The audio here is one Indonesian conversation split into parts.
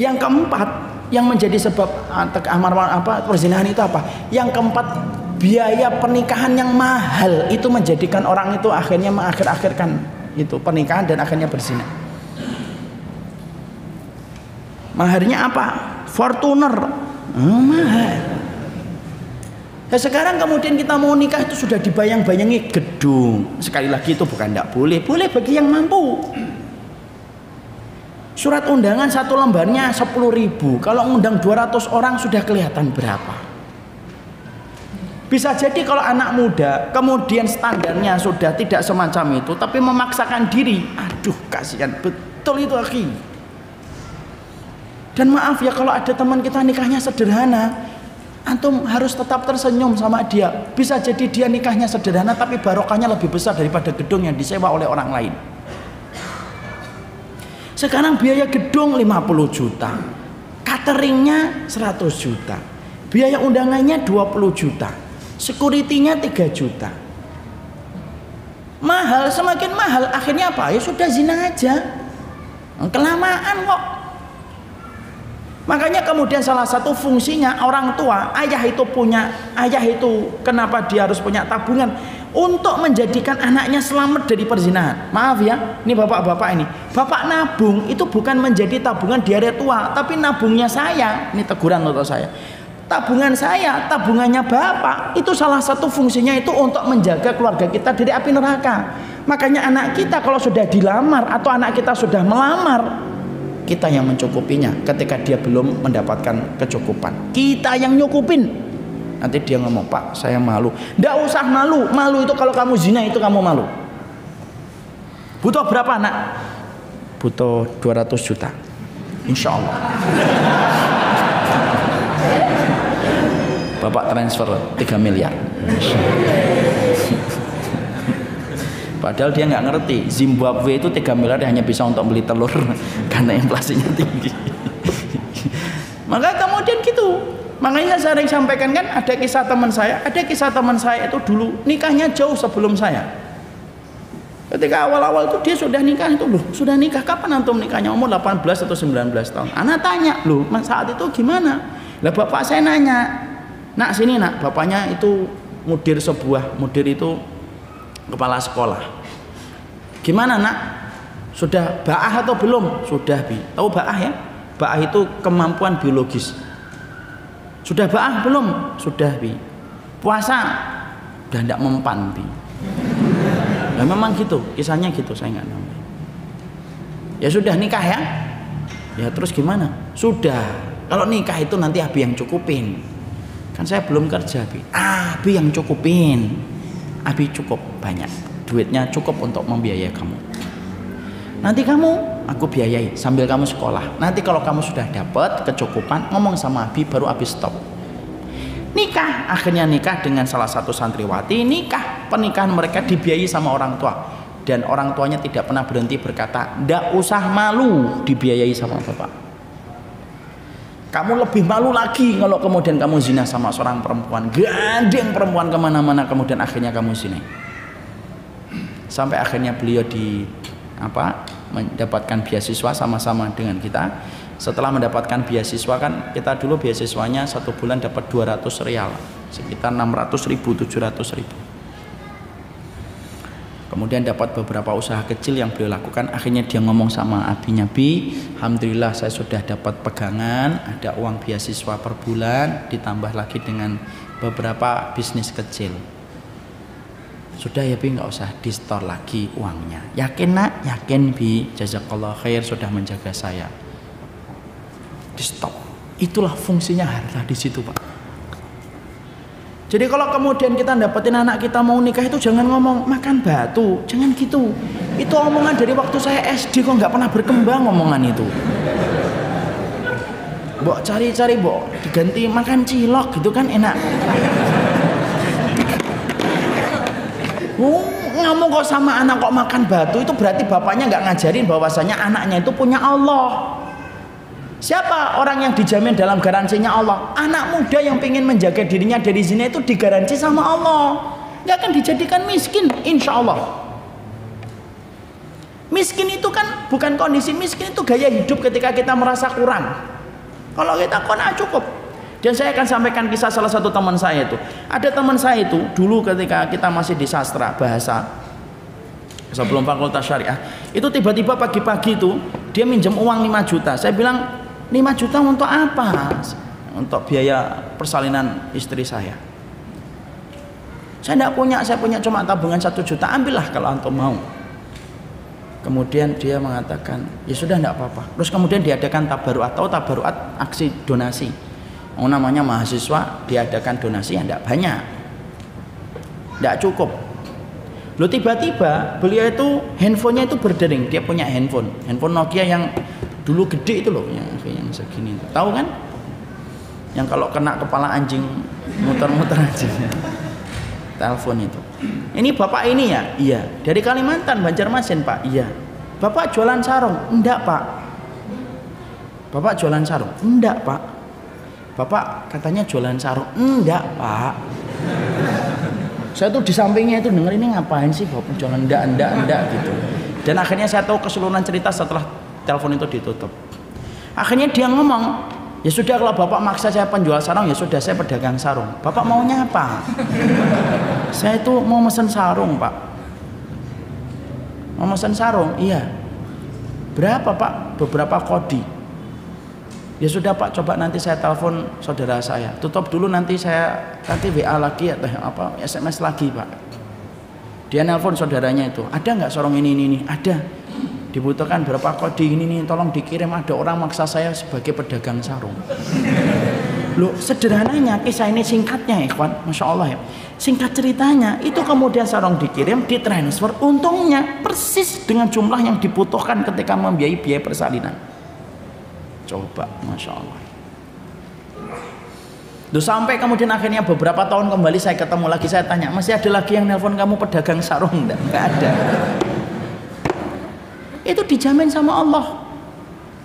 Yang keempat, yang menjadi sebab ah, amar apa perzinahan itu apa? Yang keempat, biaya pernikahan yang mahal itu menjadikan orang itu akhirnya mengakhir-akhirkan itu pernikahan dan akhirnya berzina. Maharnya apa? Fortuner. Oh, mahal. Nah sekarang kemudian kita mau nikah itu sudah dibayang-bayangi gedung. Sekali lagi itu bukan tidak boleh, boleh bagi yang mampu. Surat undangan satu lembarnya 10 ribu. Kalau undang 200 orang sudah kelihatan berapa. Bisa jadi kalau anak muda kemudian standarnya sudah tidak semacam itu tapi memaksakan diri. Aduh kasihan betul itu akhi. Dan maaf ya kalau ada teman kita nikahnya sederhana, antum harus tetap tersenyum sama dia bisa jadi dia nikahnya sederhana tapi barokahnya lebih besar daripada gedung yang disewa oleh orang lain sekarang biaya gedung 50 juta. Cateringnya 100 juta. Biaya undangannya 20 juta. Securitynya 3 juta. Mahal semakin mahal. Akhirnya apa? Ya sudah zina aja. Kelamaan kok. Makanya kemudian salah satu fungsinya orang tua, ayah itu punya, ayah itu kenapa dia harus punya tabungan untuk menjadikan anaknya selamat dari perzinahan. Maaf ya, ini bapak-bapak ini. Bapak nabung itu bukan menjadi tabungan di hari tua, tapi nabungnya saya. Ini teguran untuk saya. Tabungan saya, tabungannya bapak, itu salah satu fungsinya itu untuk menjaga keluarga kita dari api neraka. Makanya anak kita kalau sudah dilamar atau anak kita sudah melamar, kita yang mencukupinya ketika dia belum mendapatkan kecukupan kita yang nyukupin nanti dia ngomong pak saya malu. Tidak usah malu. Malu itu kalau kamu zina itu kamu malu. Butuh berapa anak butuh 200 juta. Insya Allah bapak transfer 3 miliar. Padahal dia nggak ngerti Zimbabwe itu 3 miliar hanya bisa untuk beli telur karena inflasinya tinggi. Maka kemudian gitu. Makanya saya sering sampaikan kan ada kisah teman saya, ada kisah teman saya itu dulu nikahnya jauh sebelum saya. Ketika awal-awal itu dia sudah nikah itu loh, sudah nikah? Kapan antum nikahnya? Umur 18 atau 19 tahun. Anak tanya, "Loh, saat itu gimana?" Lah bapak saya nanya, "Nak sini nak, bapaknya itu mudir sebuah mudir itu kepala sekolah. Gimana nak? Sudah ba'ah atau belum? Sudah bi. Tahu ba'ah ya? Ba'ah itu kemampuan biologis sudah ba'ah belum? Sudah bi. Puasa? Udah tidak mempan bi. Ya memang gitu. Kisahnya gitu saya nggak tahu. Ya sudah nikah ya? Ya terus gimana? Sudah. Kalau nikah itu nanti abi yang cukupin. Kan saya belum kerja bi. Ah, abi yang cukupin. Abi cukup banyak. Duitnya cukup untuk membiayai kamu. Nanti kamu aku biayai sambil kamu sekolah. Nanti kalau kamu sudah dapat kecukupan ngomong sama Abi baru Abi stop. Nikah. Akhirnya nikah dengan salah satu santriwati. Nikah. Pernikahan mereka dibiayai sama orang tua. Dan orang tuanya tidak pernah berhenti berkata ndak usah malu dibiayai sama bapak. Kamu lebih malu lagi kalau kemudian kamu zina sama seorang perempuan. Gandeng perempuan ke mana-mana kemudian akhirnya kamu zina. Sampai akhirnya beliau di apa mendapatkan beasiswa sama-sama dengan kita. Setelah mendapatkan beasiswa kan kita dulu beasiswanya satu bulan dapat 200 real sekitar 600 ribu 700 ribu. Kemudian dapat beberapa usaha kecil yang beliau lakukan. Akhirnya dia ngomong sama abinya bi Alhamdulillah saya sudah dapat pegangan ada uang beasiswa per bulan ditambah lagi dengan beberapa bisnis kecil sudah ya bi nggak usah di store lagi uangnya. Yakin nak? Yakin bi? Jazakallah khair sudah menjaga saya. Di stop itulah fungsinya harta di situ pak. Jadi kalau kemudian kita dapetin anak kita mau nikah itu jangan ngomong makan batu, jangan gitu. Itu omongan dari waktu saya SD kok nggak pernah berkembang omongan itu. Bok cari-cari bok diganti makan cilok gitu kan enak. Oh, ngomong kok sama anak kok makan batu itu berarti bapaknya nggak ngajarin bahwasanya anaknya itu punya Allah. Siapa orang yang dijamin dalam garansinya Allah? Anak muda yang ingin menjaga dirinya dari zina itu digaransi sama Allah. Gak akan dijadikan miskin, insya Allah. Miskin itu kan bukan kondisi miskin itu gaya hidup ketika kita merasa kurang. Kalau kita kona cukup. Dan saya akan sampaikan kisah salah satu teman saya itu. Ada teman saya itu dulu ketika kita masih di sastra bahasa sebelum fakultas syariah itu tiba-tiba pagi-pagi itu dia minjem uang 5 juta. Saya bilang 5 juta untuk apa? Untuk biaya persalinan istri saya. Saya tidak punya, saya punya cuma tabungan satu juta. Ambillah kalau antum mau. Kemudian dia mengatakan, ya sudah tidak apa-apa. Terus kemudian diadakan tabaruat atau tabaruat aksi donasi. Oh namanya mahasiswa diadakan donasi ya tidak banyak. Tidak cukup. Lo tiba-tiba beliau itu handphonenya itu berdering. Dia punya handphone. Handphone Nokia yang dulu gede itu loh. Yang, yang segini. Tahu kan? Yang kalau kena kepala anjing muter-muter aja. Telepon itu. Ini bapak ini ya? Iya. Dari Kalimantan, Banjarmasin pak? Iya. Bapak jualan sarung? Enggak pak. Bapak jualan sarung? Enggak pak. Bapak katanya jualan sarung? Enggak pak. Saya tuh di sampingnya itu denger ini ngapain sih bapak jualan enggak, enggak, enggak gitu. Dan akhirnya saya tahu keseluruhan cerita setelah telepon itu ditutup. Akhirnya dia ngomong, Ya sudah kalau bapak maksa saya penjual sarung ya sudah saya pedagang sarung. Bapak maunya apa? saya itu mau mesen sarung pak. Mau mesen sarung? Iya. Berapa pak? Beberapa kodi. Ya sudah pak, coba nanti saya telepon saudara saya. Tutup dulu nanti saya nanti WA lagi atau apa SMS lagi pak. Dia nelpon saudaranya itu. Ada nggak sarung ini ini ini? Ada dibutuhkan berapa kode ini nih tolong dikirim ada orang maksa saya sebagai pedagang sarung lo sederhananya kisah ini singkatnya ikhwan Masya Allah ya singkat ceritanya itu kemudian sarung dikirim ditransfer untungnya persis dengan jumlah yang dibutuhkan ketika membiayai biaya persalinan coba Masya Allah. Duh, sampai kemudian akhirnya beberapa tahun kembali saya ketemu lagi saya tanya masih ada lagi yang nelpon kamu pedagang sarung? Enggak? Enggak ada. Itu dijamin sama Allah.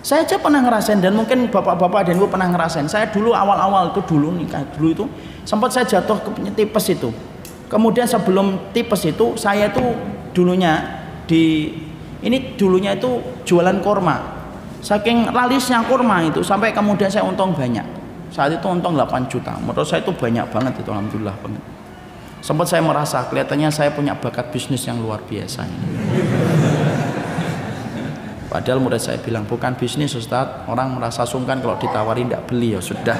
Saya aja pernah ngerasain dan mungkin bapak-bapak dan ibu pernah ngerasain. Saya dulu awal-awal itu dulu nikah dulu itu sempat saya jatuh ke tipes itu. Kemudian sebelum tipes itu saya itu dulunya di ini dulunya itu jualan kurma saking lalisnya kurma itu sampai kemudian saya untung banyak saat itu untung 8 juta menurut saya itu banyak banget itu alhamdulillah banget sempat saya merasa kelihatannya saya punya bakat bisnis yang luar biasa ini. Padahal murid saya bilang bukan bisnis Ustaz. Orang merasa sungkan kalau ditawari tidak beli ya sudah.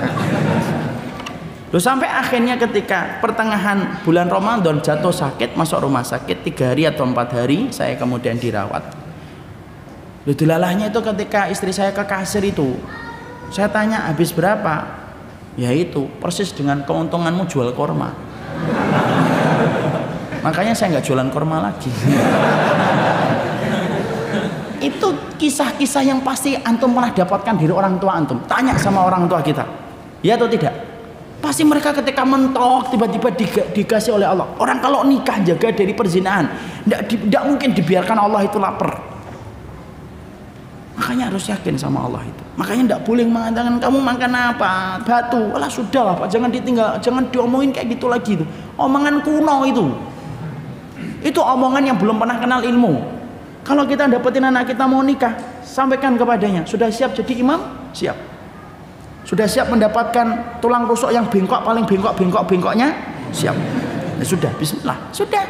Loh sampai akhirnya ketika pertengahan bulan Ramadan jatuh sakit masuk rumah sakit tiga hari atau empat hari saya kemudian dirawat. Loh dilalahnya itu ketika istri saya ke kasir itu saya tanya habis berapa? Ya itu persis dengan keuntunganmu jual korma. Makanya saya nggak jualan korma lagi. Itu kisah-kisah yang pasti antum pernah dapatkan dari orang tua antum. Tanya sama orang tua kita ya atau tidak? Pasti mereka ketika mentok tiba-tiba dikasih oleh Allah. Orang kalau nikah jaga dari perzinahan tidak mungkin dibiarkan Allah itu lapar makanya harus yakin sama Allah itu makanya tidak boleh mengatakan kamu makan apa batu alah sudah lah pak jangan ditinggal jangan diomongin kayak gitu lagi itu omongan kuno itu itu omongan yang belum pernah kenal ilmu kalau kita dapetin anak kita mau nikah, sampaikan kepadanya, sudah siap jadi imam? Siap. Sudah siap mendapatkan tulang rusuk yang bengkok paling bengkok bengkok bengkoknya? Siap. Ya sudah, bismillah. Sudah.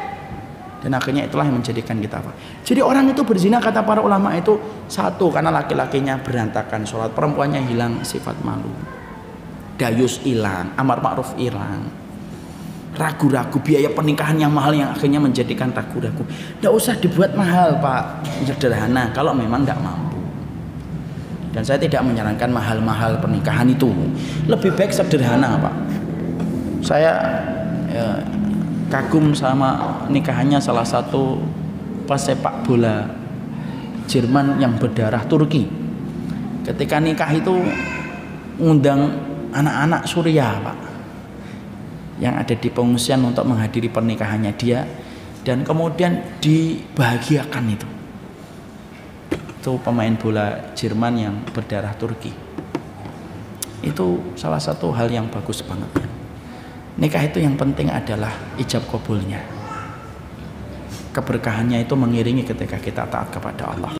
Dan akhirnya itulah yang menjadikan kita apa? Jadi orang itu berzina kata para ulama itu satu karena laki-lakinya berantakan sholat, perempuannya hilang sifat malu. Dayus hilang, amar ma'ruf hilang. Ragu-ragu biaya pernikahan yang mahal yang akhirnya menjadikan ragu-ragu. Tidak usah dibuat mahal pak. Sederhana kalau memang tidak mampu. Dan saya tidak menyarankan mahal-mahal pernikahan itu. Lebih baik sederhana pak. Saya ya, kagum sama nikahannya salah satu pesepak bola Jerman yang berdarah Turki. Ketika nikah itu ngundang anak-anak Suriah pak yang ada di pengungsian untuk menghadiri pernikahannya dia dan kemudian dibahagiakan itu. Itu pemain bola Jerman yang berdarah Turki. Itu salah satu hal yang bagus banget nikah itu yang penting adalah ijab kabulnya. Keberkahannya itu mengiringi ketika kita taat kepada Allah